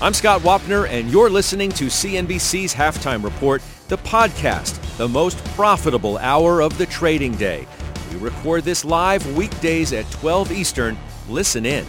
I'm Scott Wapner, and you're listening to CNBC's Halftime Report, the podcast, the most profitable hour of the trading day. We record this live weekdays at 12 Eastern. Listen in.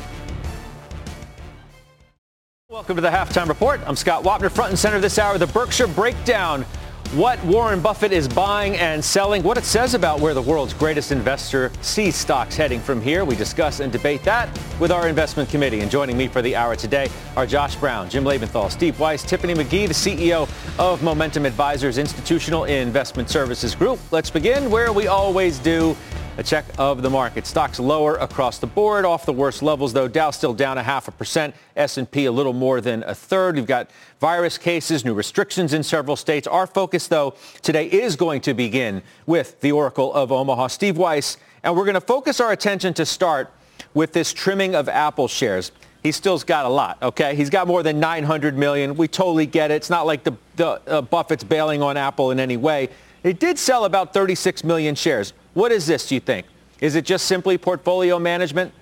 Welcome to the Halftime Report. I'm Scott Wapner, front and center this hour, the Berkshire Breakdown what Warren Buffett is buying and selling, what it says about where the world's greatest investor sees stocks heading from here. We discuss and debate that with our investment committee. And joining me for the hour today are Josh Brown, Jim Lebenthal, Steve Weiss, Tiffany McGee, the CEO of Momentum Advisors Institutional Investment Services Group. Let's begin where we always do a check of the market. Stocks lower across the board, off the worst levels though. Dow still down a half a percent. S&P a little more than a third. We've got virus cases, new restrictions in several states. Our focus though today is going to begin with the Oracle of Omaha, Steve Weiss, and we're going to focus our attention to start with this trimming of Apple shares. He still's got a lot, okay? He's got more than 900 million. We totally get it. It's not like the, the uh, Buffett's bailing on Apple in any way. It did sell about 36 million shares. What is this, do you think? Is it just simply portfolio management?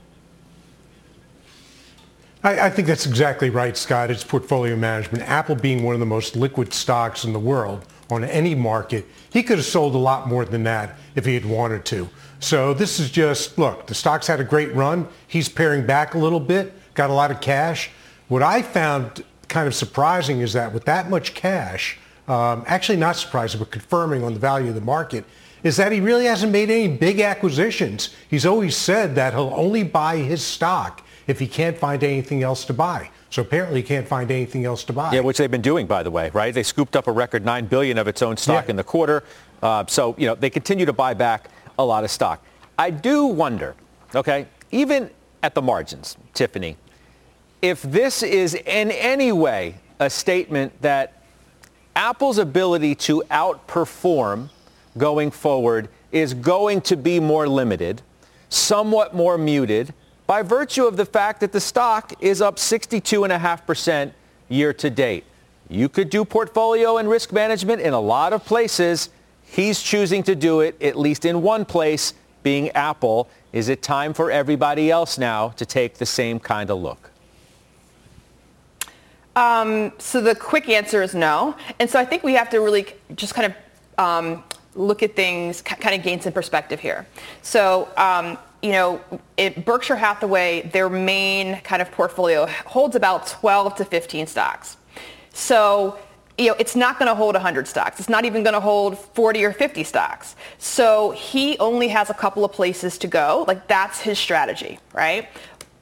I, I, think that's exactly right, Scott. It's portfolio management. Apple being one of the most liquid stocks in the world on any market, he could have sold a lot more than that if he had wanted to. So this is just, look, the stock's had a great run. He's paring back a little bit, got a lot of cash. What I found kind of surprising is that with that much cash, um, actually not surprising, but confirming on the value of the market, is that he really hasn't made any big acquisitions. He's always said that he'll only buy his stock if he can't find anything else to buy. So apparently he can't find anything else to buy. Yeah, which they've been doing, by the way, right? They scooped up a record 9 billion of its own stock yeah. in the quarter. Uh, so, you know, they continue to buy back a lot of stock. I do wonder, okay, even at the margins, Tiffany, if this is in any way a statement that Apple's ability to outperform going forward is going to be more limited, somewhat more muted by virtue of the fact that the stock is up 62.5% year to date. You could do portfolio and risk management in a lot of places. He's choosing to do it at least in one place, being Apple. Is it time for everybody else now to take the same kind of look? Um, so the quick answer is no. And so I think we have to really just kind of um, look at things, kind of gain some perspective here. So, um, you know, it, Berkshire Hathaway, their main kind of portfolio holds about 12 to 15 stocks. So, you know, it's not going to hold 100 stocks. It's not even going to hold 40 or 50 stocks. So he only has a couple of places to go. Like that's his strategy, right?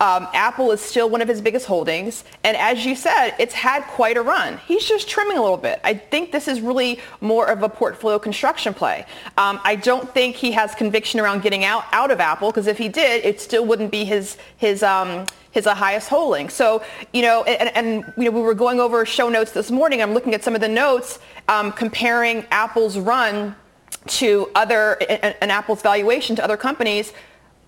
Um, Apple is still one of his biggest holdings. And as you said, it's had quite a run. He's just trimming a little bit. I think this is really more of a portfolio construction play. Um, I don't think he has conviction around getting out, out of Apple because if he did, it still wouldn't be his, his, um, his uh, highest holding. So, you know, and, and, you know, we were going over show notes this morning. I'm looking at some of the notes um, comparing Apple's run to other, and Apple's valuation to other companies.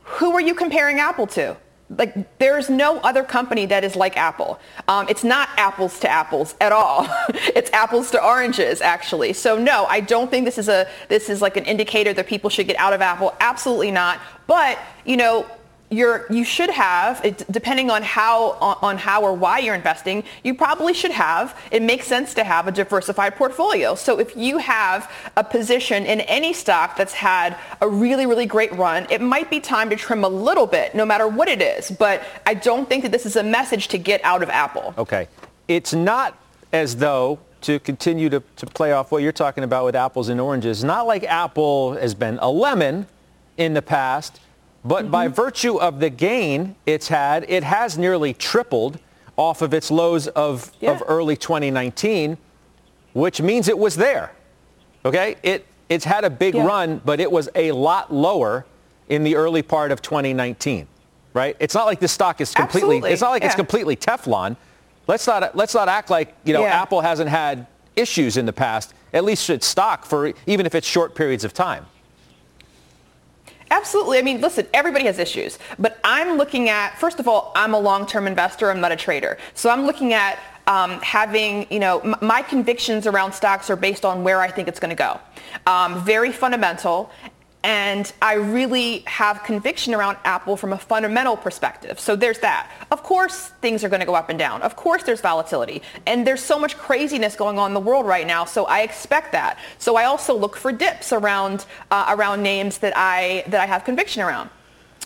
Who are you comparing Apple to? Like there's no other company that is like Apple. Um, it's not apples to apples at all. it's apples to oranges actually. So no, I don't think this is a this is like an indicator that people should get out of Apple. Absolutely not. But you know, you're, you should have, it, depending on how, on, on, how or why you're investing, you probably should have, it makes sense to have a diversified portfolio. So if you have a position in any stock that's had a really, really great run, it might be time to trim a little bit, no matter what it is. But I don't think that this is a message to get out of Apple. Okay. It's not as though to continue to, to play off what you're talking about with apples and oranges, not like Apple has been a lemon in the past but mm-hmm. by virtue of the gain it's had, it has nearly tripled off of its lows of, yeah. of early 2019, which means it was there. Okay? It, it's had a big yeah. run, but it was a lot lower in the early part of 2019. Right? It's not like this stock is completely, Absolutely. it's not like yeah. it's completely Teflon. let's not let's not act like you know. Apple hasn't had issues in the past. At least its stock for even if it's short periods of time. Absolutely. I mean, listen, everybody has issues, but I'm looking at, first of all, I'm a long-term investor. I'm not a trader. So I'm looking at um, having, you know, m- my convictions around stocks are based on where I think it's going to go. Um, very fundamental. And I really have conviction around Apple from a fundamental perspective. So there's that. Of course, things are going to go up and down. Of course, there's volatility. And there's so much craziness going on in the world right now. So I expect that. So I also look for dips around, uh, around names that I, that I have conviction around.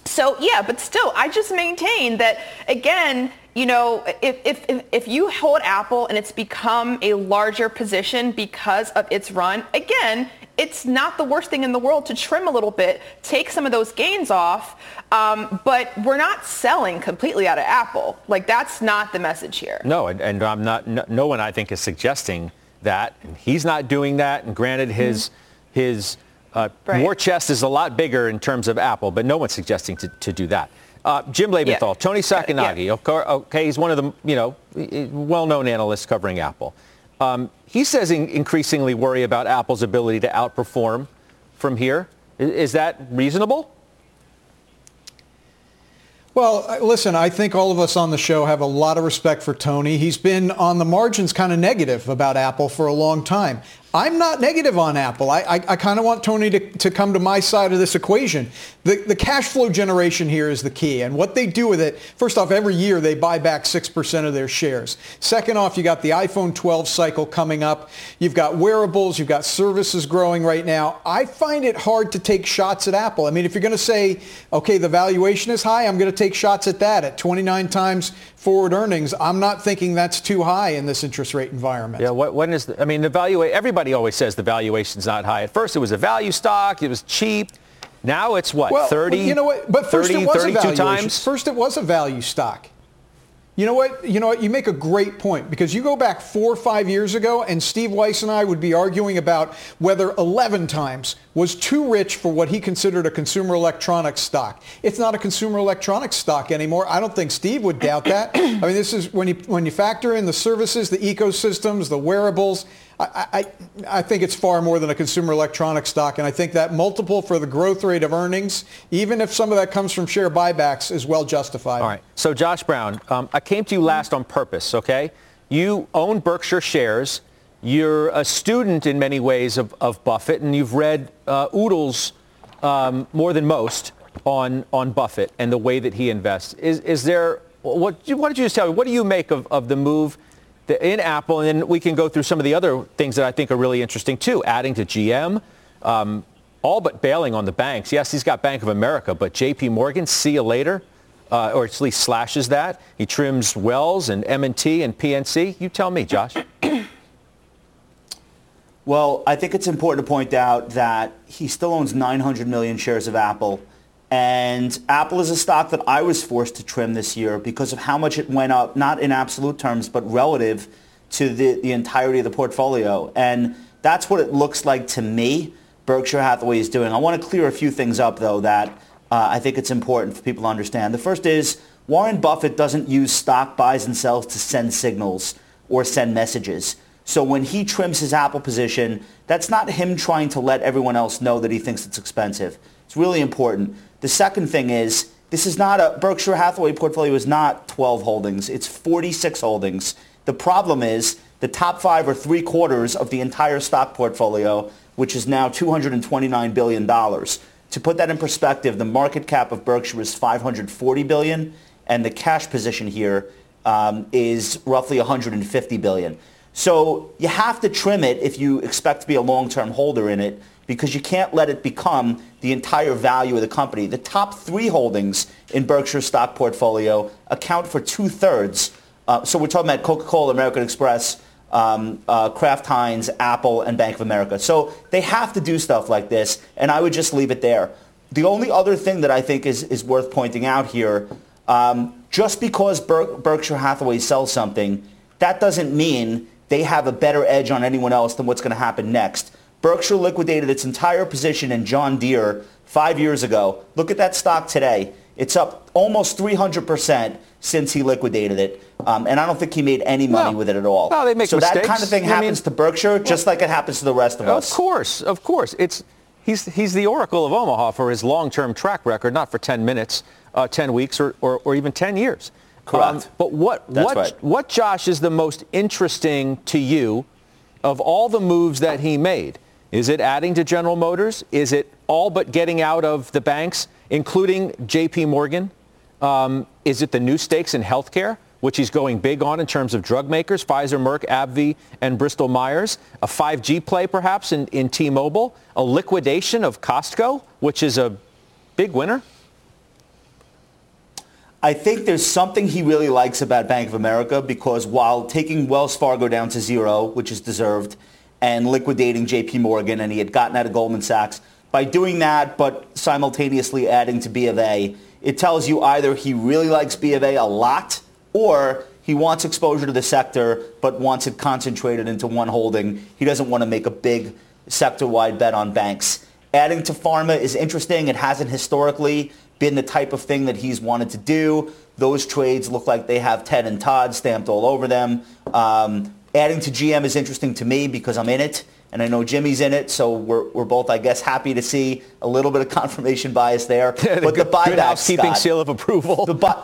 So yeah, but still, I just maintain that again, you know, if, if, if, if you hold Apple and it's become a larger position because of its run, again, it's not the worst thing in the world to trim a little bit, take some of those gains off, um, but we're not selling completely out of Apple. Like that's not the message here. No, and, and I'm not. No, no one I think is suggesting that. And he's not doing that. And granted, his his uh, Right. war chest is a lot bigger in terms of Apple, but no one's suggesting to, to do that. Uh, Jim Lebenthal, Yeah. Tony Sacconaghi, Yeah. okay, he's one of the you know well-known analysts covering Apple. Um, he says in, increasingly worry about Apple's ability to outperform from here. Is that reasonable? Well, listen, I think all of us on the show have a lot of respect for Tony. He's been on the margins kind of negative about Apple for a long time. I'm not negative on Apple. I, I, I kind of want Tony to, to come to my side of this equation. The, the cash flow generation here is the key. And what they do with it, first off, every year they buy back 6% of their shares. Second off, you got the iPhone 12 cycle coming up. You've got wearables. You've got services growing right now. I find it hard to take shots at Apple. I mean, if you're going to say, okay, the valuation is high, I'm going to take shots at that at 29 times forward earnings. I'm not thinking that's too high in this interest rate environment. Yeah, what, when is the, I mean, the valuation, everybody always says the valuation's not high. At first it was a value stock, it was cheap. Now it's what, Well, 30, you know what? But first 30, it was a 32 valuation. times? First it was a value stock. You know what? You know what? You make a great point because you go back four or five years ago, and Steve Weiss and I would be arguing about whether 11 times was too rich for what he considered a consumer electronics stock. It's not a consumer electronics stock anymore. I don't think Steve would doubt that. I mean, this is when you when you factor in the services, the ecosystems, the wearables. I, I, I think it's far more than a consumer electronics stock, and I think that multiple for the growth rate of earnings, even if some of that comes from share buybacks, is well justified. All right. So Josh Brown, um, I came to you last on purpose, okay? You own Berkshire shares. You're a student in many ways of, of Buffett, and you've read uh, Oodles um, more than most on, on Buffett and the way that he invests. Is, is there, what, why don't you just tell me, what do you make of, of the move in Apple? And then we can go through some of the other things that I think are really interesting too, adding to GM, um, all but bailing on the banks. Yes, he's got Bank of America, but JP Morgan, see you later uh, or at least slashes that. He trims Wells and M&T and PNC. You tell me, Josh. Well, I think it's important to point out that he still owns 900 million shares of Apple. And Apple is a stock that I was forced to trim this year because of how much it went up, not in absolute terms, but relative to the, the entirety of the portfolio. And that's what it looks like to me Berkshire Hathaway is doing. I want to clear a few things up, though, that uh, I think it's important for people to understand. The first is Warren Buffett doesn't use stock buys and sells to send signals or send messages. So when he trims his Apple position, that's not him trying to let everyone else know that he thinks it's expensive. It's really important. The second thing is this is not a Berkshire Hathaway portfolio is not 12 holdings. It's 46 holdings. The problem is the top five are three quarters of the entire stock portfolio, which is now $229 billion. To put that in perspective, the market cap of Berkshire is 540 billion, and the cash position here um, is roughly 150 billion. So you have to trim it if you expect to be a long-term holder in it because you can't let it become the entire value of the company. The top three holdings in Berkshire's stock portfolio account for two-thirds. Uh, so we're talking about Coca-Cola, American Express, um, uh, Kraft Heinz, Apple, and Bank of America. So they have to do stuff like this, and I would just leave it there. The only other thing that I think is, is worth pointing out here, um, just because Ber- Berkshire Hathaway sells something, that doesn't mean they have a better edge on anyone else than what's going to happen next. Berkshire liquidated its entire position in John Deere five years ago. Look at that stock today. It's up almost 300% since he liquidated it. Um, and I don't think he made any money Well, with it at all. well, they make so mistakes. that kind of thing I mean- happens to Berkshire just like it happens to the rest of us. Of course, of course. It's he's he's the oracle of Omaha for his long-term track record, not for 10 minutes, uh, 10 weeks, or, or, or even 10 years. Um, Correct. but what That's what right. what Josh is the most interesting to you of all the moves that he made? Is it adding to General Motors? Is it all but getting out of the banks, including J.P. Morgan? Um, is it the new stakes in healthcare, which he's going big on in terms of drug makers, Pfizer, Merck, AbbVie, and Bristol Myers? A 5G play, perhaps, in, in T-Mobile? A liquidation of Costco, which is a big winner? I think there's something he really likes about Bank of America because while taking Wells Fargo down to zero, which is deserved, and liquidating JP Morgan, and he had gotten out of Goldman Sachs, by doing that but simultaneously adding to B of A, it tells you either he really likes B of A a lot or he wants exposure to the sector but wants it concentrated into one holding. He doesn't want to make a big sector-wide bet on banks. Adding to pharma is interesting. It hasn't historically been the type of thing that he's wanted to do. Those trades look like they have Ted and Todd stamped all over them. Um, adding to GM is interesting to me because I'm in it and I know Jimmy's in it, so we're, we're both, I guess, happy to see a little bit of confirmation bias there. but the good, buyback, good housekeeping Scott, seal of approval. the buy,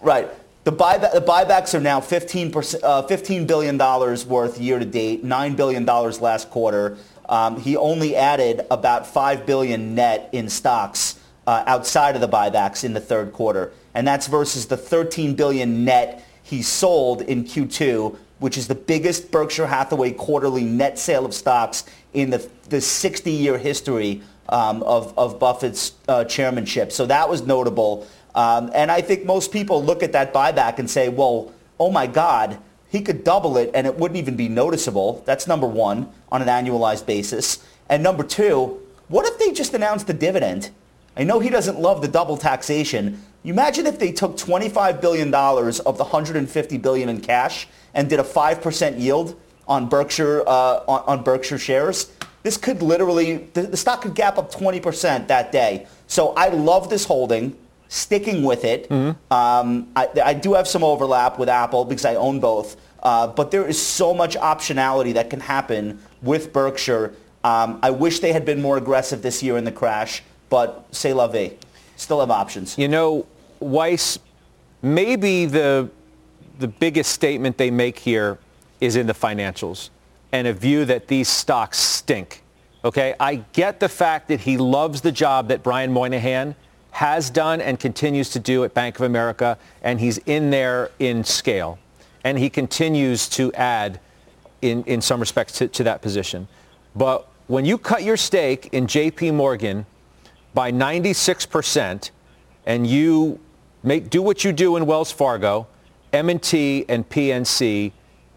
right. The, buyback, the buybacks are now 15 percent, uh, 15 billion dollars worth year to date, nine billion dollars last quarter. Um, he only added about five billion net in stocks uh, outside of the buybacks in the third quarter, and that's versus the 13 billion net he sold in Q2, which is the biggest Berkshire Hathaway quarterly net sale of stocks in the, the 60-year history um, of, of Buffett's uh, chairmanship. So that was notable. Um, and I think most people look at that buyback and say, well, oh my God, he could double it and it wouldn't even be noticeable. That's number one on an annualized basis. And number two, what if they just announced the dividend? I know he doesn't love the double taxation. You imagine if they took $25 billion of the 150 billion in cash and did a 5% yield on Berkshire, uh, on, on Berkshire shares. This could literally, the, the stock could gap up 20% that day. So I love this holding, sticking with it. Um, I, I do have some overlap with Apple because I own both. Uh, but there is so much optionality that can happen with Berkshire. Um, I wish they had been more aggressive this year in the crash, but c'est la vie. Still have options. You know, Weiss, maybe the the biggest statement they make here is in the financials and a view that these stocks stink. Okay, I get the fact that he loves the job that Brian Moynihan has done and continues to do at Bank of America, and he's in there in scale, and he continues to add in, in some respects to, to that position. But when you cut your stake in JP Morgan by 96% and you make, do what you do in Wells Fargo, M&T and PNC,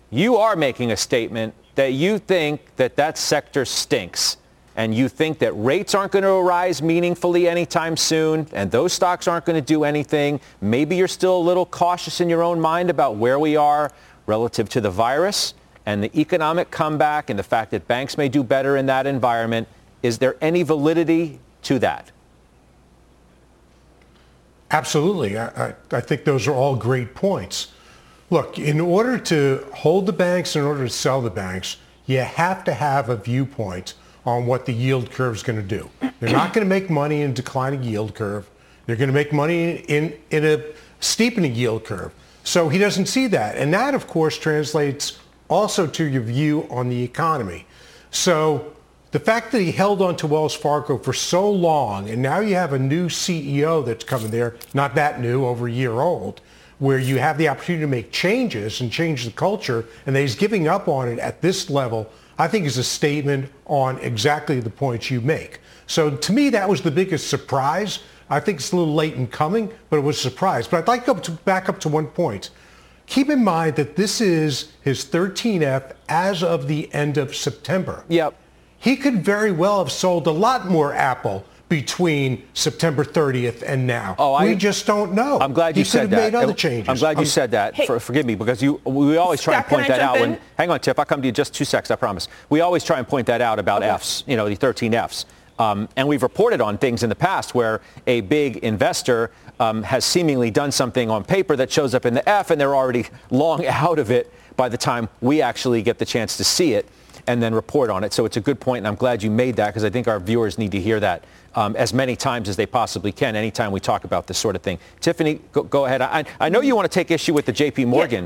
you are making a statement that you think that that sector stinks and you think that rates aren't going to rise meaningfully anytime soon and those stocks aren't going to do anything. Maybe you're still a little cautious in your own mind about where we are relative to the virus and the economic comeback and the fact that banks may do better in that environment. Is there any validity to that? Absolutely. I, I, I think those are all great points. Look, in order to hold the banks, in order to sell the banks, you have to have a viewpoint on what the yield curve is going to do. They're not going to make money in a declining yield curve. They're going to make money in, in a steepening yield curve. So he doesn't see that. And that, of course, translates also to your view on the economy. So the fact that he held on to Wells Fargo for so long, and now you have a new CEO that's coming there, not that new, over a year old, where you have the opportunity to make changes and change the culture, and that he's giving up on it at this level, I think is a statement on exactly the points you make. So to me, that was the biggest surprise. I think it's a little late in coming, but it was a surprise. But I'd like to back up to one point. Keep in mind that this is his 13F as of the end of September. Yep. He could very well have sold a lot more Apple between September 30th and now. Oh, I- we just don't know. I'm glad he you said could that. have made other changes. I'm glad you I'm- said that. Hey. For, forgive me, because you we always try and point that out. When, hang on, Tiff. I'll come to you just two seconds. I promise. We always try and point that out about Okay. Fs. You know, the 13 Fs. Um, and we've reported on things in the past where a big investor um, has seemingly done something on paper that shows up in the F and they're already long out of it by the time we actually get the chance to see it and then report on it. So it's a good point, and I'm glad you made that because I think our viewers need to hear that um, as many times as they possibly can anytime we talk about this sort of thing. Tiffany, go, go ahead. I, I, know you want to take issue with the J.P. Morgan.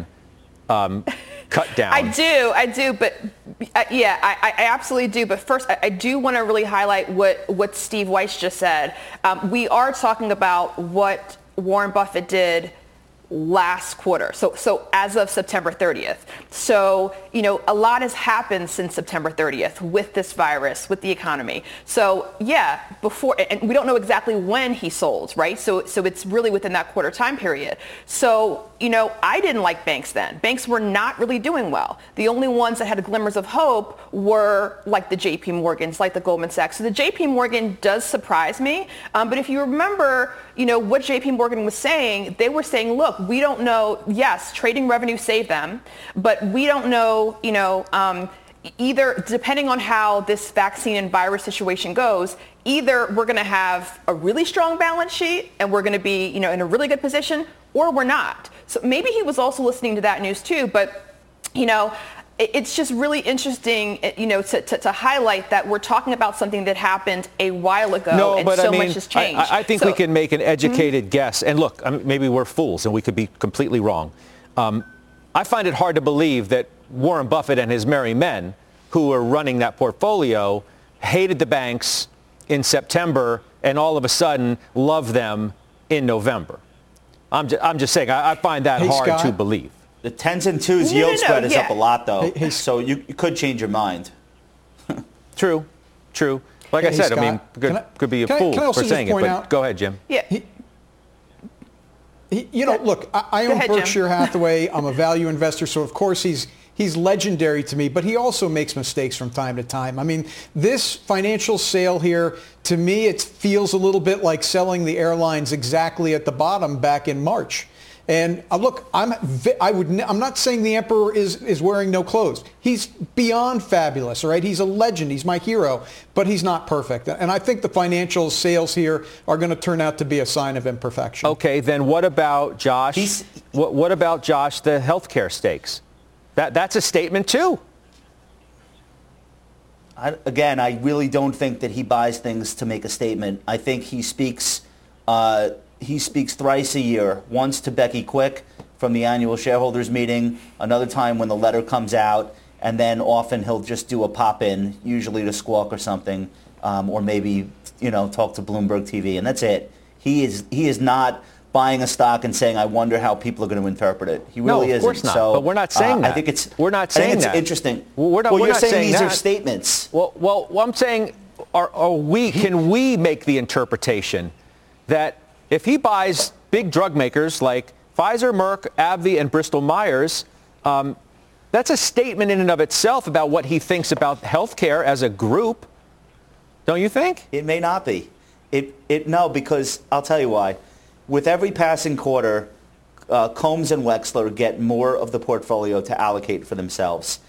Yeah. Um, cut down. I do, I do, but uh, yeah, I, I, absolutely do. But first, I, I do want to really highlight what, what Steve Weiss just said. Um, we are talking about what Warren Buffett did last quarter. So, so as of September 30th. So, you know, a lot has happened since September 30th with this virus, with the economy. So yeah, before, and we don't know exactly when he sold, right? So, so it's really within that quarter time period. So, you know, I didn't like banks then. Banks were not really doing well. The only ones that had glimmers of hope were like the JP Morgans, like the Goldman Sachs. So the JP Morgan does surprise me. Um, but if you remember, you know, what JP Morgan was saying, they were saying, look, we don't know, yes, trading revenue saved them, but we don't know, you know, um, either depending on how this vaccine and virus situation goes, either we're going to have a really strong balance sheet and we're going to be, you know, in a really good position or we're not. So maybe he was also listening to that news too, but you know, it's just really interesting, you know, to, to, to, highlight that we're talking about something that happened a while ago no, and but so I mean, much has changed. I, I think so, we can make an educated mm-hmm. guess. And look, I mean, maybe we're fools and we could be completely wrong. Um, I find it hard to believe that Warren Buffett and his merry men who are running that portfolio hated the banks in September and all of a sudden love them in November. I'm just, I'm just saying, I, I find that hey, hard Scott. to believe. The 10s and 2s yield no, spread is yeah. up a lot, though. Hey, hey, so you, you, could change your mind. true, true. Like hey, I said, Scott, I mean, could, I, could be a can fool I, for saying it, but out, go ahead, Jim. Yeah. He, he, you know, look, I, I own ahead, Berkshire Jim. Hathaway. I'm a value investor, so of course he's he's legendary to me, but he also makes mistakes from time to time. I mean, this financial sale here, to me, it feels a little bit like selling the airlines exactly at the bottom back in March. And uh, look, I'm I would I'm not saying the emperor is is wearing no clothes. He's beyond fabulous, all right? He's a legend. He's my hero, but he's not perfect. And I think the financial sales here are going to turn out to be a sign of imperfection. Okay, then what about Josh? He's- what, what about Josh the healthcare stakes? That that's a statement too. I, again, I really don't think that he buys things to make a statement. I think he speaks uh, he speaks thrice a year, once to Becky Quick from the annual shareholders meeting, another time when the letter comes out, and then often he'll just do a pop-in, usually to Squawk or something, um, or maybe you know talk to Bloomberg TV, and that's it. He is he is not buying a stock and saying, "I wonder how people are going to interpret it." He really no, of isn't. course not. So, but we're not saying uh, that. I think it's we're not saying I think it's that. interesting. Well, we're not, well, we're you're not saying, saying these that. are statements. Well, well, well I'm saying, are, are we? Can we make the interpretation that if he buys big drug makers like Pfizer, Merck, AbbVie, and Bristol Myers, um, that's a statement in and of itself about what he thinks about healthcare as a group. Don't you think? It may not be. It, it no, because I'll tell you why. With every passing quarter, uh, Combs and Weschler get more of the portfolio to allocate for themselves.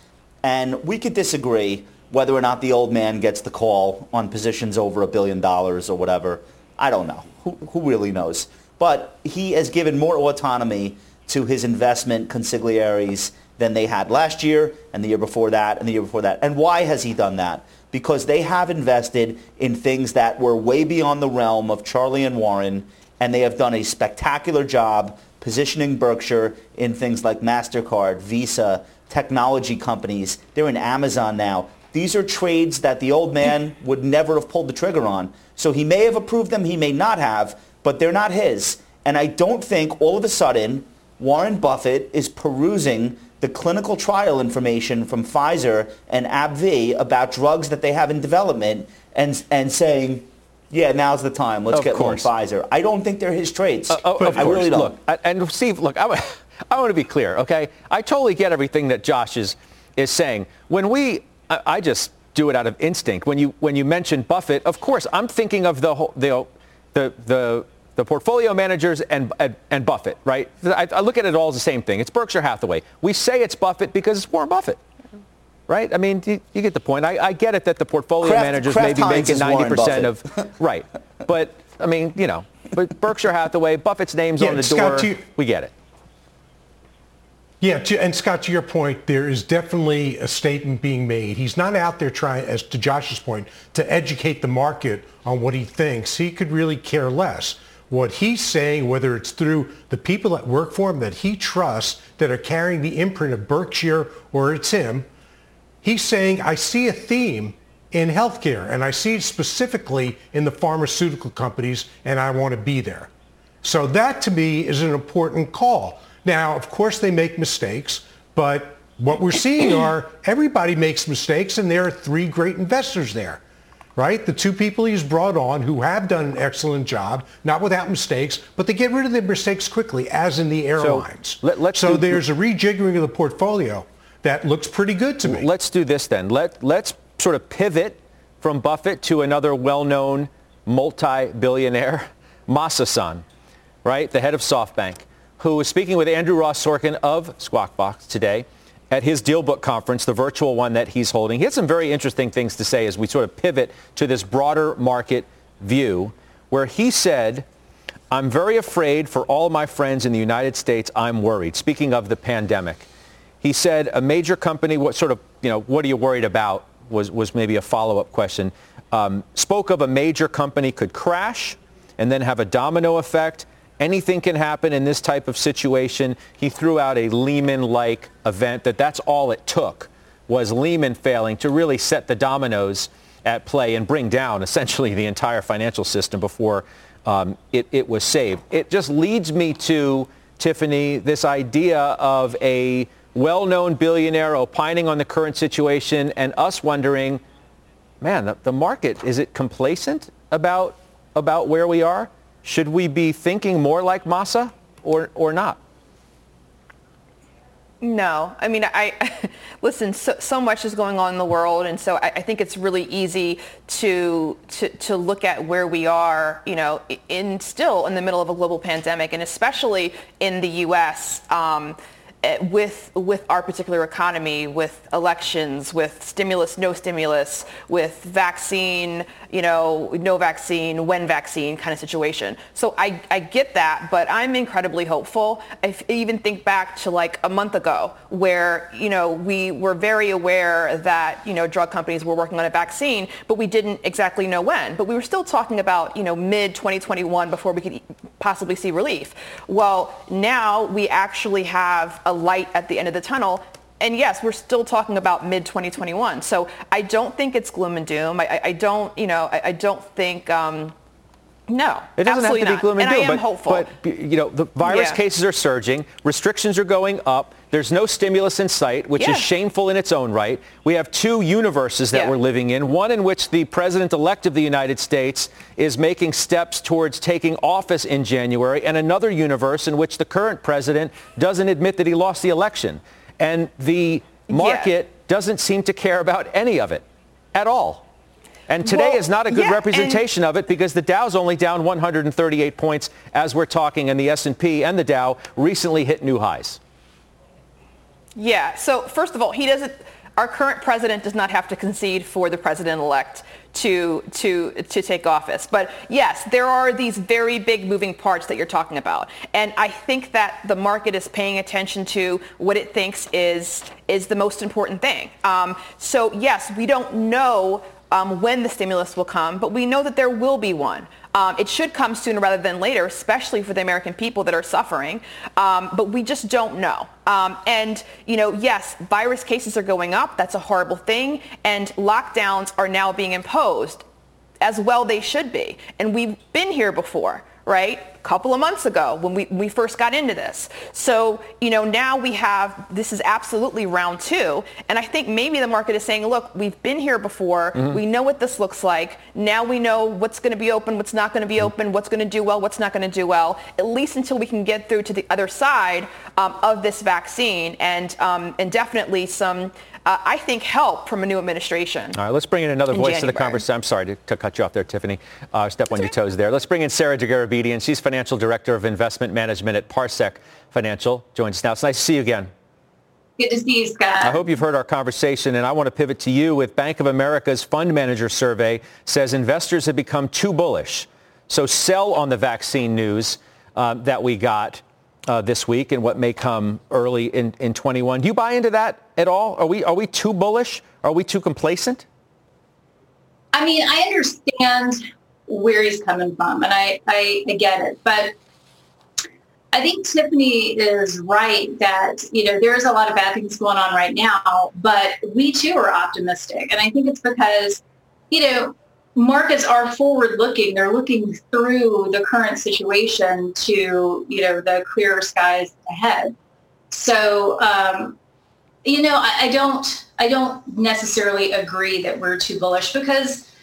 And we could disagree whether or not the old man gets the call on positions over a billion dollars or whatever. I don't know. Who, who really knows? But he has given more autonomy to his investment consigliaries than they had last year and the year before that and the year before that. And why has he done that? Because they have invested in things that were way beyond the realm of Charlie and Warren, and they have done a spectacular job positioning Berkshire in things like MasterCard, Visa, technology companies. They're in Amazon now. These are trades that the old man would never have pulled the trigger on. So he may have approved them, he may not have, but they're not his. And I don't think all of a sudden Warren Buffett is perusing the clinical trial information from Pfizer and AbbVie about drugs that they have in development and, and saying, yeah, now's the time. Let's Of get course. more Pfizer. I don't think they're his trades. Uh, of I course. really don't. Look, I- and Steve, look, I, I want to be clear, okay? I totally get everything that Josh is, is saying. When we, I, I just do it out of instinct. When you, when you mention Buffett, of course, I'm thinking of the, whole, the, the, the, the portfolio managers and, and, and Buffett, right? I, I look at it all as the same thing. It's Berkshire Hathaway. We say it's Buffett because it's Warren Buffett, right? I mean, you, you get the point. I, I, get it that the portfolio Kraft, managers Kraft may be Heinz making 90% of, right. But, I mean, you know, but Berkshire Hathaway, Buffett's name's yeah, on the Scott, door. You, we get it. Yeah, and Scott, to your point, there is definitely a statement being made. He's not out there trying, as to Josh's point, to educate the market on what he thinks. He could really care less. What he's saying, whether it's through the people that work for him that he trusts that are carrying the imprint of Berkshire or it's him, he's saying, I see a theme in healthcare and I see it specifically in the pharmaceutical companies and I want to be there. So that to me is an important call. Now, of course, they make mistakes, but what we're seeing are everybody makes mistakes, and there are three great investors there, right? The two people he's brought on who have done an excellent job, not without mistakes, but they get rid of their mistakes quickly, as in the airlines. So, let, so do, there's a rejiggering of the portfolio that looks pretty good to me. Let's do this then. Let, let's sort of pivot from Buffett to another well-known multi-billionaire, Masa-san, right? The head of SoftBank who was speaking with Andrew Ross Sorkin of Squawk Box today at his DealBook conference, the virtual one that he's holding. He had some very interesting things to say as we sort of pivot to this broader market view where he said, I'm very afraid for all my friends in the United States. I'm worried. Speaking of the pandemic, he said a major company, what sort of, you know, what are you worried about was, was maybe a follow-up question. Um, spoke of a major company could crash and then have a domino effect anything can happen in this type of situation. He threw out a Lehman-like event that that's all it took was Lehman failing to really set the dominoes at play and bring down essentially the entire financial system before um, it, it was saved. It just leads me to, Tiffany, this idea of a well-known billionaire opining on the current situation and us wondering, man, the, the market, is it complacent about, about where we are? Should we be thinking more like Masa or, or not? No, I mean, I listen. So, so, much is going on in the world, and so I, I, think it's really easy to, to to look at where we are, you know, in still in the middle of a global pandemic, and especially in the U.S. Um, Eh, with with our particular economy, with elections, with stimulus, no stimulus, with vaccine, you know, no vaccine, when vaccine kind of situation. So I, I get that, but I'm incredibly hopeful. I even think back to like a month ago where, you know, we were very aware that, you know, drug companies were working on a vaccine, but we didn't exactly know when. But we were still talking about, you know, mid 2021 before we could possibly see relief. Well, now we actually have a light at the end of the tunnel. And yes, we're still talking about mid 2021. So I don't think it's gloom and doom. I, I don't, you know, I, I don't think. Um, no, it doesn't have to be gloom and, and doom. But, hopeful. but you know, the virus yeah. cases are surging, restrictions are going up. There's no stimulus in sight, which yeah. is shameful in its own right. We have two universes that yeah. we're living in. One in which the president-elect of the United States is making steps towards taking office in January, and another universe in which the current president doesn't admit that he lost the election, and the market doesn't seem to care about any of it at all. And today well, is not a good yeah, representation of it because the Dow's only down 138 points as we're talking, and the S&P and the Dow recently hit new highs. Yeah. So first of all, he doesn't. Our current president does not have to concede for the president-elect to to to take office. But yes, there are these very big moving parts that you're talking about, and I think that the market is paying attention to what it thinks is is the most important thing. Um, so yes, we don't know um, when the stimulus will come, but we know that there will be one. Um, it should come sooner rather than later, especially for the American people that are suffering. Um, but we just don't know. Um, and, you know, yes, virus cases are going up. That's a horrible thing. And lockdowns are now being imposed as well they should be. And we've been here before right? A couple of months ago when we, we first got into this. So, you know, now we have, this is absolutely round two. And I think maybe the market is saying, look, we've been here before. Mm-hmm. We know what this looks like. Now we know what's going to be open, what's not going to be mm-hmm. open, what's going to do well, what's not going to do well, at least until we can get through to the other side um, of this vaccine. And, um, and definitely some uh, I think, help from a new administration. All right, let's bring in another in voice January. to the conversation. I'm sorry to, to, cut you off there, Tiffany. Uh, step on your toes there. Let's bring in Sarah DeGarabedian. She's Financial Director of Investment Management at Parsec Financial. Joins us now. It's nice to see you again. Good to see you, Scott. I hope you've heard our conversation, and I want to pivot to you with Bank of America's fund manager survey says investors have become too bullish. So sell on the vaccine news um, that we got uh, this week and what may come early in, in 21. Do you buy into that at all? Are we, are we too bullish? Are we too complacent? I mean, I understand where he's coming from, and I, I, I get it. But I think Tiffany is right that, you know, there's a lot of bad things going on right now, but we too are optimistic. And I think it's because, you know, markets are forward looking. They're looking through the current situation to, you know, the clearer skies ahead. So, um, you know, I, I, don't, I don't necessarily agree that we're too bullish because,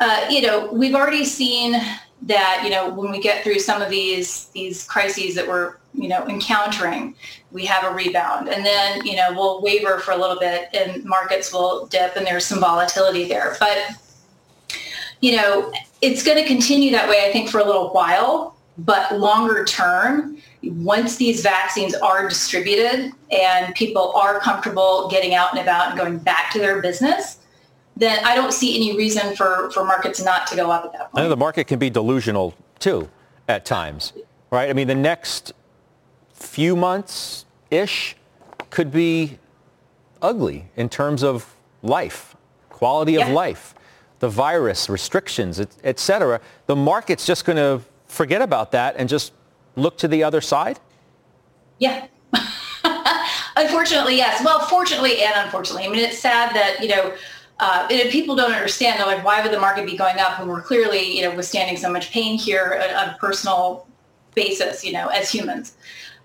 uh, you know, we've already seen that, you know, when we get through some of these, these crises that we're, you know, encountering, we have a rebound and then, you know, we'll waver for a little bit and markets will dip and there's some volatility there. But you know, it's going to continue that way, I think, for a little while. But longer term, once these vaccines are distributed and people are comfortable getting out and about and going back to their business, then I don't see any reason for, for markets not to go up at that point. I know the market can be delusional too at times, right? I mean, the next few months ish could be ugly in terms of life, quality of yeah. life the virus, restrictions, et, et cetera, the market's just going to forget about that and just look to the other side? Yeah. unfortunately, yes. Well, fortunately and unfortunately. I mean, it's sad that, you know, uh, people don't understand, they're like, why would the market be going up when we're clearly, you know, withstanding so much pain here on a personal basis, you know, as humans.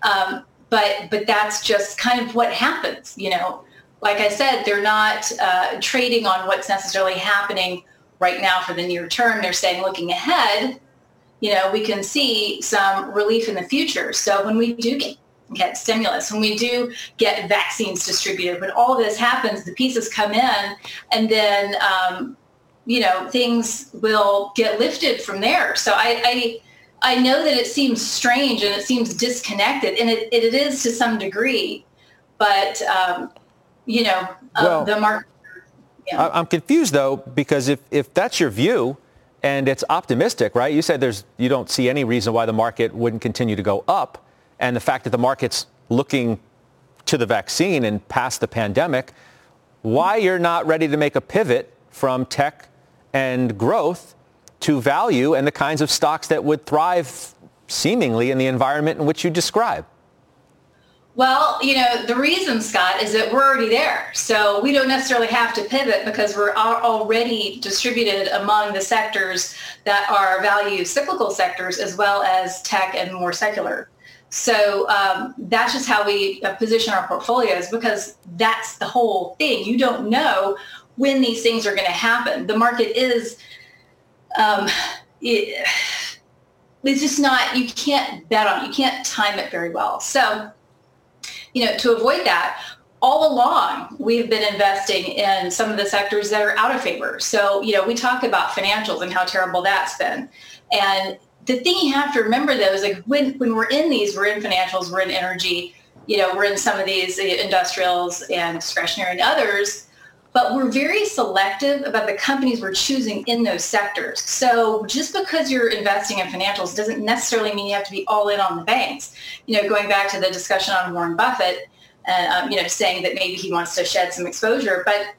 Um, but but that's just kind of what happens, you know like I said, they're not uh, trading on what's necessarily happening right now for the near term. They're saying looking ahead, you know, we can see some relief in the future. So when we do get, get stimulus, when we do get vaccines distributed, when all this happens, the pieces come in and then, um, you know, things will get lifted from there. So I, I, I know that it seems strange and it seems disconnected, and it, it is to some degree, but um, you know, uh, well, the market. Yeah. I'm confused though because if, if that's your view and it's optimistic, right? You said there's you don't see any reason why the market wouldn't continue to go up, and the fact that the market's looking to the vaccine and past the pandemic, why you're not ready to make a pivot from tech and growth to value and the kinds of stocks that would thrive seemingly in the environment in which you describe? Well, you know, the reason, Scott, is that we're already there. So we don't necessarily have to pivot because we're already distributed among the sectors that are value cyclical sectors as well as tech and more secular. So um, that's just how we uh, position our portfolios because that's the whole thing. You don't know when these things are going to happen. The market is, um, it, it's just not, you can't bet on. You can't time it very well. So you know, to avoid that, all along we've been investing in some of the sectors that are out of favor. So, you know, we talk about financials and how terrible that's been. And the thing you have to remember though is like when, when we're in these, we're in financials, we're in energy, you know, we're in some of these industrials and discretionary and others, but we're very selective about the companies we're choosing in those sectors. So just because you're investing in financials doesn't necessarily mean you have to be all in on the banks. You know, going back to the discussion on Warren Buffett, uh, um, you know, saying that maybe he wants to shed some exposure, but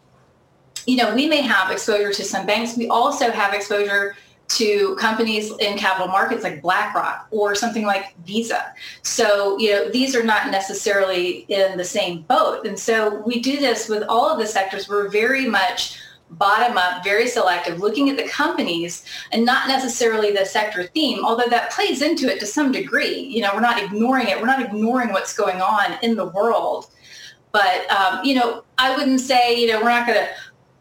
you know, we may have exposure to some banks. We also have exposure to companies in capital markets like BlackRock or something like Visa. So, you know, these are not necessarily in the same boat. And so we do this with all of the sectors. We're very much bottom up, very selective, looking at the companies and not necessarily the sector theme, although that plays into it to some degree. You know, we're not ignoring it. We're not ignoring what's going on in the world. But, um, you know, I wouldn't say, you know, we're not going to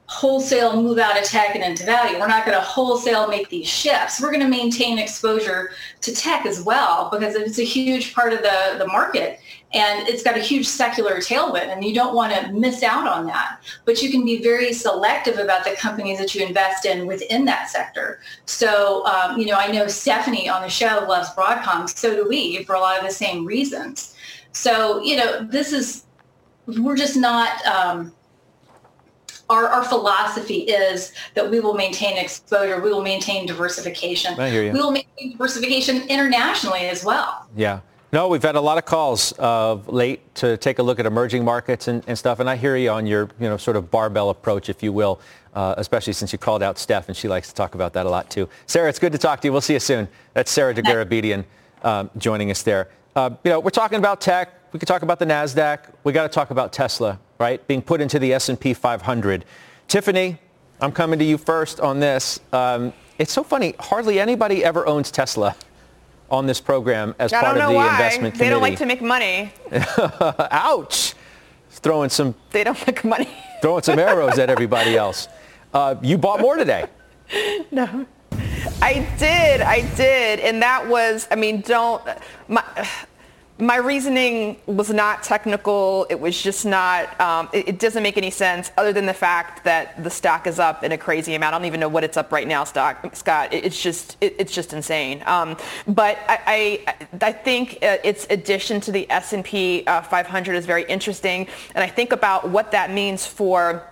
wholesale move out of tech and into value. We're not going to wholesale make these shifts. We're going to maintain exposure to tech as well because it's a huge part of the, the market and it's got a huge secular tailwind and you don't want to miss out on that. But you can be very selective about the companies that you invest in within that sector. So, um, you know, I know Stephanie on the show loves Broadcom. So do we for a lot of the same reasons. So, you know, this is we're just not. Um, our, our philosophy is that we will maintain exposure, we will maintain diversification. I hear you. We will maintain diversification internationally as well. Yeah. No, we've had a lot of calls of late to take a look at emerging markets and, and stuff, and I hear you on your, you know, sort of barbell approach, if you will, uh, especially since you called out Steph, and she likes to talk about that a lot too. Sarah, it's good to talk to you. We'll see you soon. That's Sarah Dagarabedian um, joining us there. Uh, you know, we're talking about tech. We could talk about the Nasdaq. We got to talk about Tesla, right? Being put into the S&P 500. Tiffany, I'm coming to you first on this. Um, it's so funny. Hardly anybody ever owns Tesla on this program as I part of the why. investment They committee. don't like to make money. Ouch! Throwing some They don't make money. throwing some arrows at everybody else. Uh, you bought more today. No. I did. I did. And that was, I mean, don't, my, my reasoning was not technical. It was just not, um, it, it doesn't make any sense other than the fact that the stock is up in a crazy amount. I don't even know what it's up right now, stock, Scott. It, it's just, it, it's just insane. Um, but I, I, I think uh, its addition to the S&P uh, 500 is very interesting. And I think about what that means for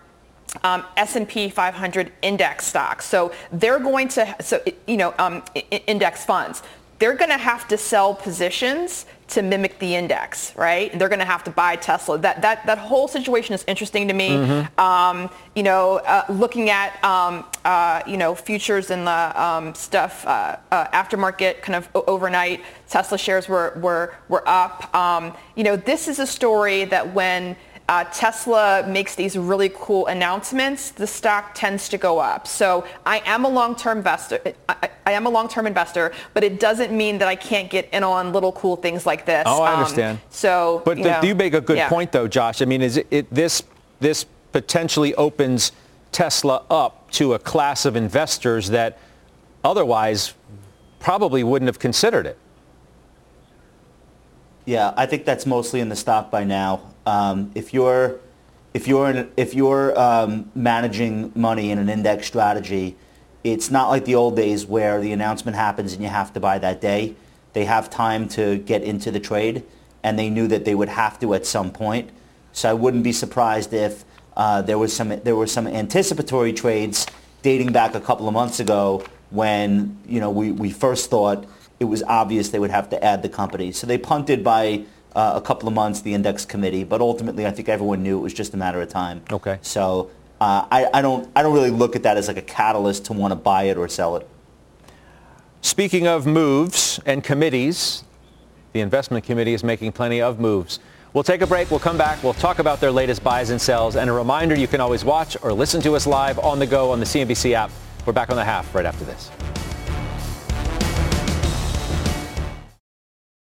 um, S&P 500 index stocks. So they're going to, so you know, um, index funds. They're going to have to sell positions to mimic the index, right? And they're going to have to buy Tesla. That that that whole situation is interesting to me. Um, you know, uh, looking at um, uh, you know futures and the um, stuff uh, uh, aftermarket kind of overnight. Tesla shares were were were up. Um, you know, this is a story that when uh, Tesla makes these really cool announcements, the stock tends to go up. So I am a long-term investor. I, I am a long-term investor, but it doesn't mean that I can't get in on little cool things like this. Oh, I Um, understand. so, But you, the, know, you make a good yeah. point, though, Josh. I mean, is it, it this this potentially opens Tesla up to a class of investors that otherwise probably wouldn't have considered it. Yeah, I think that's mostly in the stock by now. Um, if you're if you're in, if you're um, managing money in an index strategy, it's not like the old days where the announcement happens and you have to buy that day. They have time to get into the trade, and they knew that they would have to at some point. So I wouldn't be surprised if uh, there was some there were some anticipatory trades dating back a couple of months ago when you know we, we first thought it was obvious they would have to add the company. So they punted by uh, a couple of months, the index committee, but ultimately I think everyone knew it was just a matter of time. Okay. So uh, I, I don't I don't really look at that as like a catalyst to want to buy it or sell it. Speaking of moves and committees, the investment committee is making plenty of moves. We'll take a break. We'll come back. We'll talk about their latest buys and sells. And a reminder, you can always watch or listen to us live on the go on the CNBC app. We're back on the half right after this.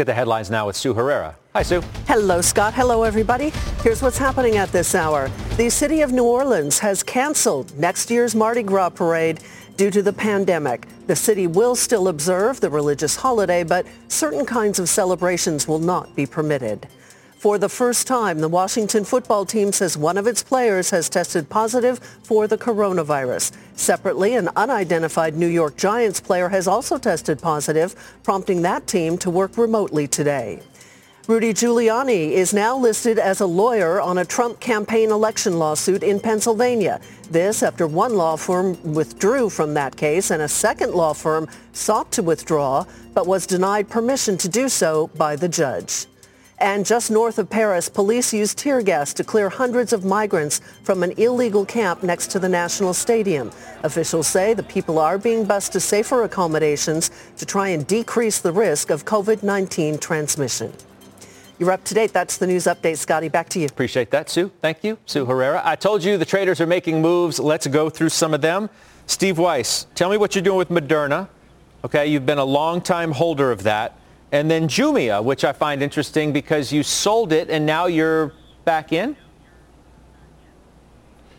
Get the headlines now with Sue Herrera. Hi, Sue. Hello, Scott. Hello, everybody. Here's what's happening at this hour. The city of New Orleans has canceled next year's Mardi Gras parade due to the pandemic. The city will still observe the religious holiday, but certain kinds of celebrations will not be permitted. For the first time, the Washington football team says one of its players has tested positive for the coronavirus. Separately, an unidentified New York Giants player has also tested positive, prompting that team to work remotely today. Rudy Giuliani is now listed as a lawyer on a Trump campaign election lawsuit in Pennsylvania. This after one law firm withdrew from that case and a second law firm sought to withdraw but was denied permission to do so by the judge. And just north of Paris, police used tear gas to clear hundreds of migrants from an illegal camp next to the National Stadium. Officials say the people are being bused to safer accommodations to try and decrease the risk of COVID-19 transmission. You're up to date. That's the news update. Scotty, back to you. Appreciate that, Sue. Thank you, Sue Herrera. I told you the traders are making moves. Let's go through some of them. Steve Weiss, tell me what you're doing with Moderna. Okay, you've been a long-time holder of that. And then Jumia, which I find interesting because you sold it and now you're back in?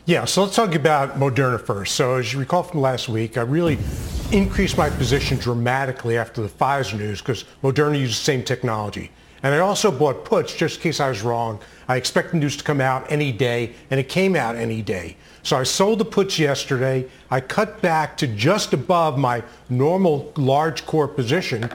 Yeah, so let's talk about Moderna first. So as you recall from last week, I really increased my position dramatically after the Pfizer news because Moderna uses the same technology. And I also bought puts just in case I was wrong. I expect the news to come out any day, and it came out any day. So I sold the puts yesterday. I cut back to just above my normal large core position.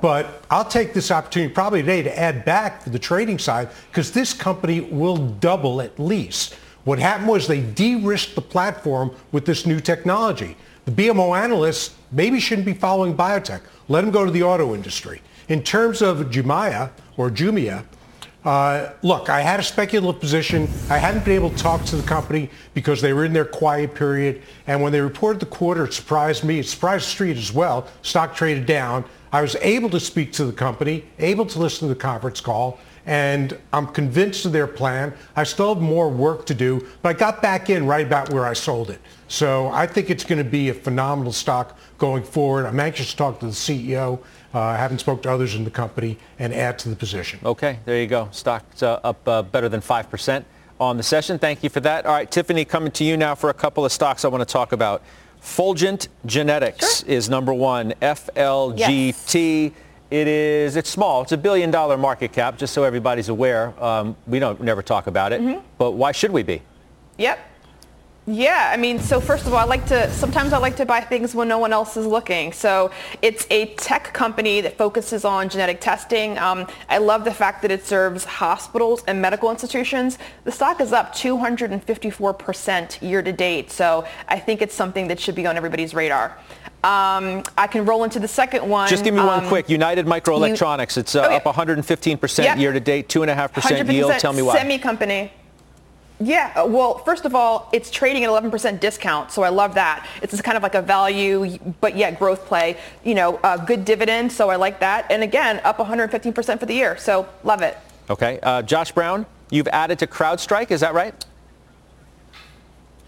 But I'll take this opportunity probably today to add back for the trading side because this company will double at least. What happened was they de-risked the platform with this new technology. The BMO analysts maybe shouldn't be following biotech. Let them go to the auto industry. In terms of Jumia or Jumia, uh, look, I had a speculative position. I hadn't been able to talk to the company because they were in their quiet period. And when they reported the quarter, it surprised me. It surprised the street as well. Stock traded down. I was able to speak to the company, able to listen to the conference call, and I'm convinced of their plan. I still have more work to do, but I got back in right about where I sold it. So I think it's going to be a phenomenal stock going forward. I'm anxious to talk to the CEO. Uh, I haven't spoke to others in the company and add to the position. Okay, there you go. Stock's uh, up uh, better than 5% on the session. Thank you for that. All right, Tiffany, coming to you now for a couple of stocks I want to talk about. Fulgent Genetics sure. is number one. FLGT. Yes. It is. It's small. It's a billion dollar market cap. Just so everybody's aware. Um, we don't never talk about it. Mm-hmm. But why should we be? Yep. Yeah, I mean, so first of all, I like to, sometimes I like to buy things when no one else is looking. So it's a tech company that focuses on genetic testing. Um, I love the fact that it serves hospitals and medical institutions. The stock is up 254% year to date. So I think it's something that should be on everybody's radar. Um, I can roll into the second one. Just give me um, one quick. United Microelectronics. it's uh, up 115% yep. year to date, 2.5% yield. Tell me why. Semi company. Yeah, uh, well, first of all, it's trading at 11% discount, so I love that. It's kind of like a value, but yet growth play. You know, a good dividend, so I like that. And again, up 115% for the year, so love it. Okay, uh, Josh Brown, you've added to CrowdStrike, is that right?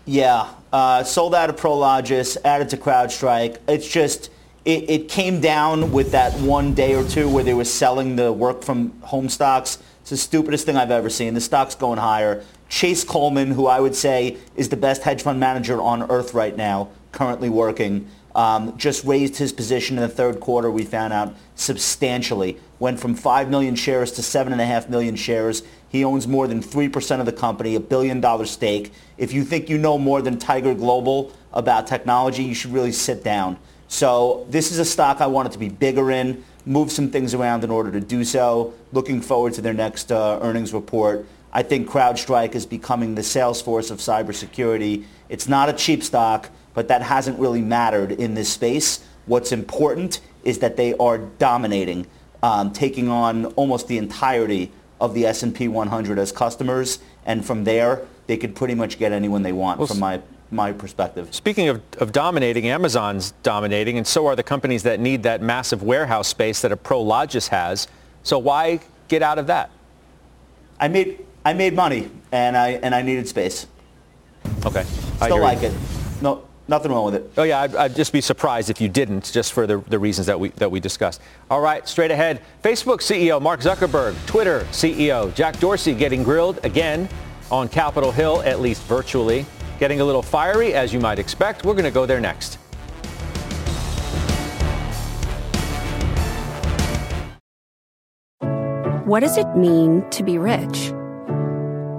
Yeah, uh, sold out of Prologis, added to CrowdStrike. It's just it, it came down with that one day or two where they were selling the work from home stocks. It's the stupidest thing I've ever seen. The stock's going higher. Chase Coleman, who I would say is the best hedge fund manager on earth right now, currently working, um, just raised his position in the third quarter, we found out, substantially. Went from 5 million shares to 7.5 million shares. He owns more than 3% of the company, a billion dollar stake. If you think you know more than Tiger Global about technology, you should really sit down. So this is a stock I wanted to be bigger in, move some things around in order to do so. Looking forward to their next uh, earnings report. I think CrowdStrike is becoming the Salesforce of cybersecurity. It's not a cheap stock, but that hasn't really mattered in this space. What's important is that they are dominating, um, taking on almost the entirety of the S&P 100 as customers, and from there they could pretty much get anyone they want well, from my my perspective. Speaking of, of dominating, Amazon's dominating, and so are the companies that need that massive warehouse space that a Prologis has. So why get out of that? I made I made money and I and I needed space. Okay. I still like it. No, nothing wrong with it. Oh yeah, I'd, I'd, just be surprised if you didn't, just for the, the reasons that we that we discussed. All right, straight ahead. Facebook CEO Mark Zuckerberg, Twitter CEO Jack Dorsey getting grilled again on Capitol Hill, at least virtually, getting a little fiery as you might expect. We're going to go there next. What does it mean to be rich?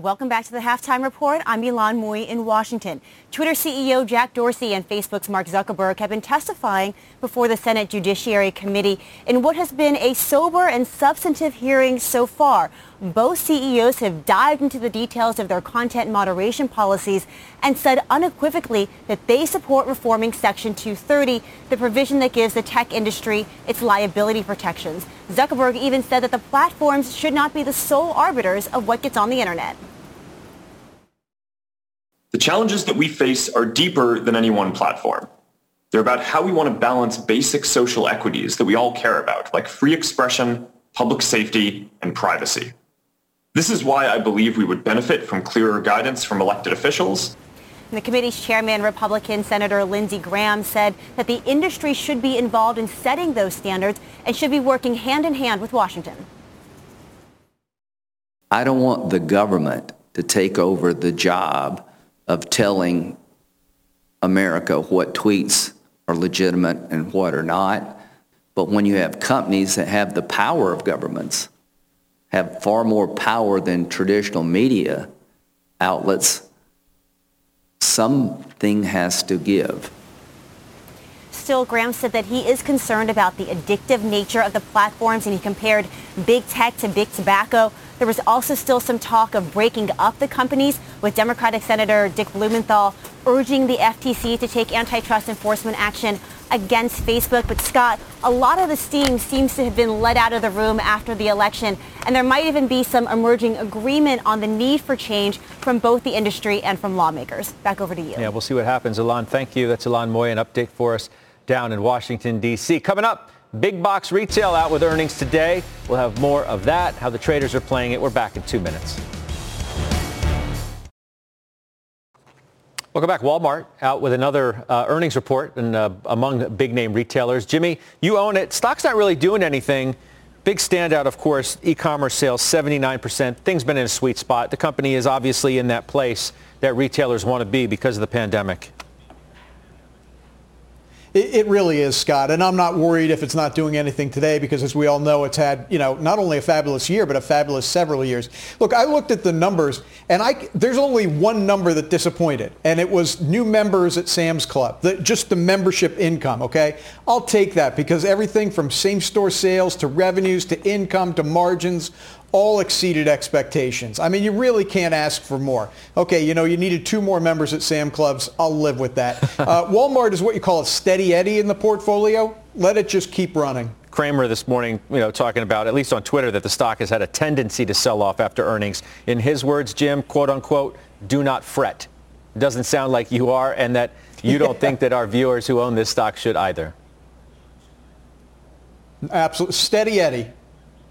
Welcome back to the Halftime Report. I'm Ylan Mui in Washington. Twitter CEO Jack Dorsey and Facebook's Mark Zuckerberg have been testifying before the Senate Judiciary Committee in what has been a sober and substantive hearing so far. Both CEOs have dived into the details of their content moderation policies and said unequivocally that they support reforming Section 230, the provision that gives the tech industry its liability protections. Zuckerberg even said that the platforms should not be the sole arbiters of what gets on the internet. The challenges that we face are deeper than any one platform. They're about how we want to balance basic social equities that we all care about, like free expression, public safety, and privacy. This is why I believe we would benefit from clearer guidance from elected officials. The committee's chairman, Republican Senator Lindsey Graham, said that the industry should be involved in setting those standards and should be working hand in hand with Washington. I don't want the government to take over the job of telling America what tweets are legitimate and what are not. But when you have companies that have the power of governments, have far more power than traditional media outlets, something has to give. Still, Graham said that he is concerned about the addictive nature of the platforms and he compared big tech to big tobacco. There was also still some talk of breaking up the companies, with Democratic Senator Dick Blumenthal urging the FTC to take antitrust enforcement action against Facebook. But Scott, a lot of the steam seems to have been let out of the room after the election, and there might even be some emerging agreement on the need for change from both the industry and from lawmakers. Back over to you. Yeah, we'll see what happens. Ylan, thank you. That's Ylan Mui, an update for us down in Washington, D.C. Coming up, Big box retail out with earnings today. We'll have more of that, how the traders are playing it. We're back in two minutes. Welcome back. Walmart out with another uh, earnings report and uh, among big name retailers. Jimmy, you own it. Stock's not really doing anything. Big standout, of course, e-commerce sales 79%. Things been in a sweet spot. The company is obviously in that place that retailers want to be because of the pandemic. It, really is, Scott. And I'm not worried if it's not doing anything today because as we all know, it's had, you know, not only a fabulous year, but a fabulous several years. Look, I looked at the numbers and I, there's only one number that disappointed and it was new members at Sam's Club, the, just the membership income, okay? I'll take that because everything from same store sales to revenues to income to margins, all exceeded expectations. I mean, you really can't ask for more. Okay, you know, you needed two more members at Sam Clubs. I'll live with that. Uh, Walmart is what you call a steady Eddie in the portfolio. Let it just keep running. Cramer this morning, you know, talking about, at least on Twitter, that the stock has had a tendency to sell off after earnings. In his words, Jim, quote unquote, do not fret. Doesn't sound like you are and that you don't think that our viewers who own this stock should either. Absolutely. Steady Eddie.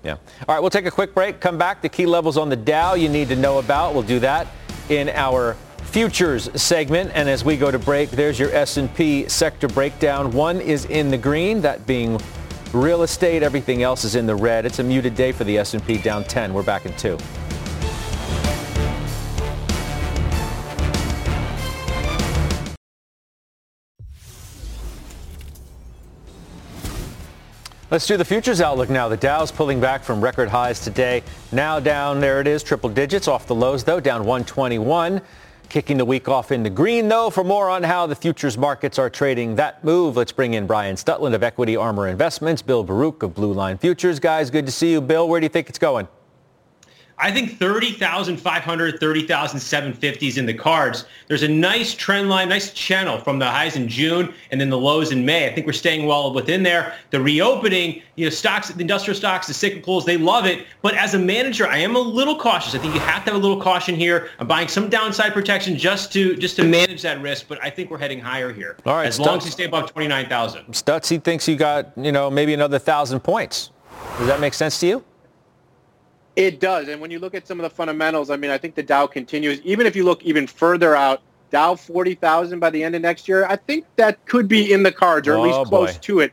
Yeah. All right, we'll take a quick break. Come back. The key levels on the Dow you need to know about. We'll do that in our futures segment. And as we go to break, there's your S&P sector breakdown. One is in the green, that being real estate. Everything else is in the red. It's a muted day for the S&P down 10. We're back in two. Let's do the futures outlook now. The Dow's pulling back from record highs today. Now down, there it is, triple digits off the lows though, down 121. Kicking the week off in the green though. For more on how the futures markets are trading that move, let's bring in Brian Stutland of Equity Armor Investments, Bill Baruch of Blue Line Futures. Guys, good to see you. Bill, where do you think it's going? I think 30,500, 30,750 is in the cards. There's a nice trend line, nice channel from the highs in June and then the lows in May. I think we're staying well within there. The reopening, you know, stocks, the industrial stocks, the cyclicals, they love it. But as a manager, I am a little cautious. I think you have to have a little caution here. I'm buying some downside protection just to just to manage that risk. But I think we're heading higher here. All right, as Stutz, long as you stay above 29,000. Stutz, he thinks you got, you know, maybe another thousand points. Does that make sense to you? It does. And when you look at some of the fundamentals, I mean, I think the Dow continues. Even if you look even further out, Dow 40,000 by the end of next year, I think that could be in the cards or at Oh, least close boy. to it.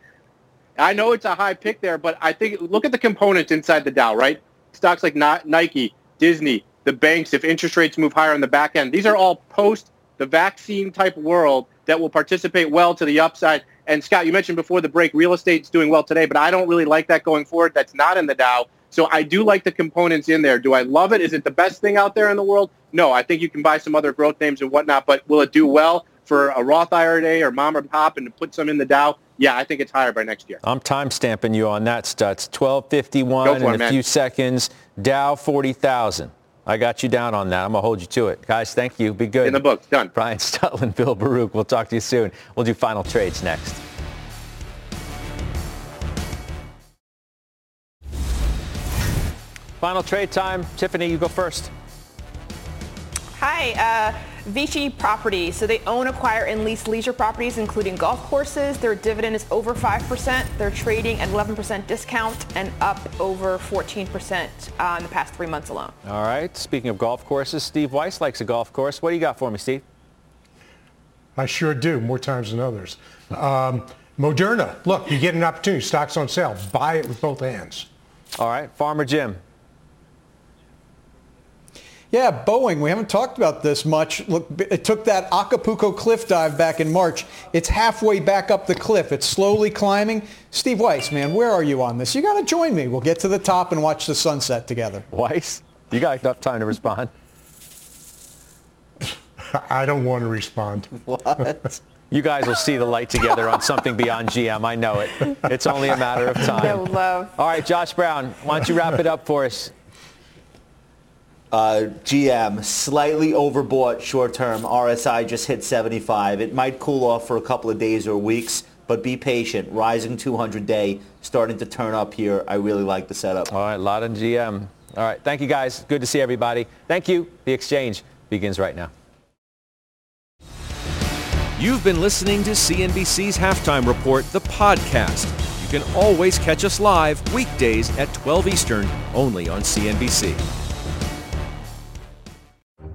I know it's a high pick there, but I think look at the components inside the Dow, right? Stocks like Nike, Disney, the banks, if interest rates move higher on the back end, these are all post the vaccine type world that will participate well to the upside. And Scott, you mentioned before the break, real estate's doing well today, but I don't really like that going forward. That's not in the Dow. So I do like the components in there. Do I love it? Is it the best thing out there in the world? No, I think you can buy some other growth names and whatnot, but will it do well for a Roth IRA or mom or pop and to put some in the Dow? Yeah, I think it's higher by next year. I'm time stamping you on that, Stutz. 1251 for in it, a man. few seconds. Dow 40,000. I got you down on that. I'm going to hold you to it. Guys, thank you. Be good. In the book. Done. Brian Stutland, Bill Baruch. We'll talk to you soon. We'll do final trades next. Final trade time. Tiffany, you go first. Hi, uh, Vici Properties. So they own, acquire, and lease leisure properties, including golf courses. Their dividend is over 5%. They're trading at 11% discount and up over 14% uh, in the past three months alone. All right. Speaking of golf courses, Steve Weiss likes a golf course. What do you got for me, Steve? I sure do, more times than others. Um, Moderna, look, you get an opportunity. Stock's on sale. Buy it with both hands. All right. Farmer Jim. Yeah, Boeing. We haven't talked about this much. Look, it took that Acapulco cliff dive back in March. It's halfway back up the cliff. It's slowly climbing. Steve Weiss, man, where are you on this? You got to join me. We'll get to the top and watch the sunset together. Weiss, you got enough time to respond. I don't want to respond. What? You guys will see the light together on something beyond GM. I know it. It's only a matter of time. No love. All right, Josh Brown, why don't you wrap it up for us? Uh, GM slightly overbought short term. RSI just hit 75. It might cool off for a couple of days or weeks, but be patient. Rising 200 day starting to turn up here. I really like the setup. All right, lot of GM. All right, thank you guys. Good to see everybody. Thank you. The exchange begins right now. You've been listening to CNBC's Halftime Report, the podcast. You can always catch us live weekdays at 12 Eastern, only on CNBC.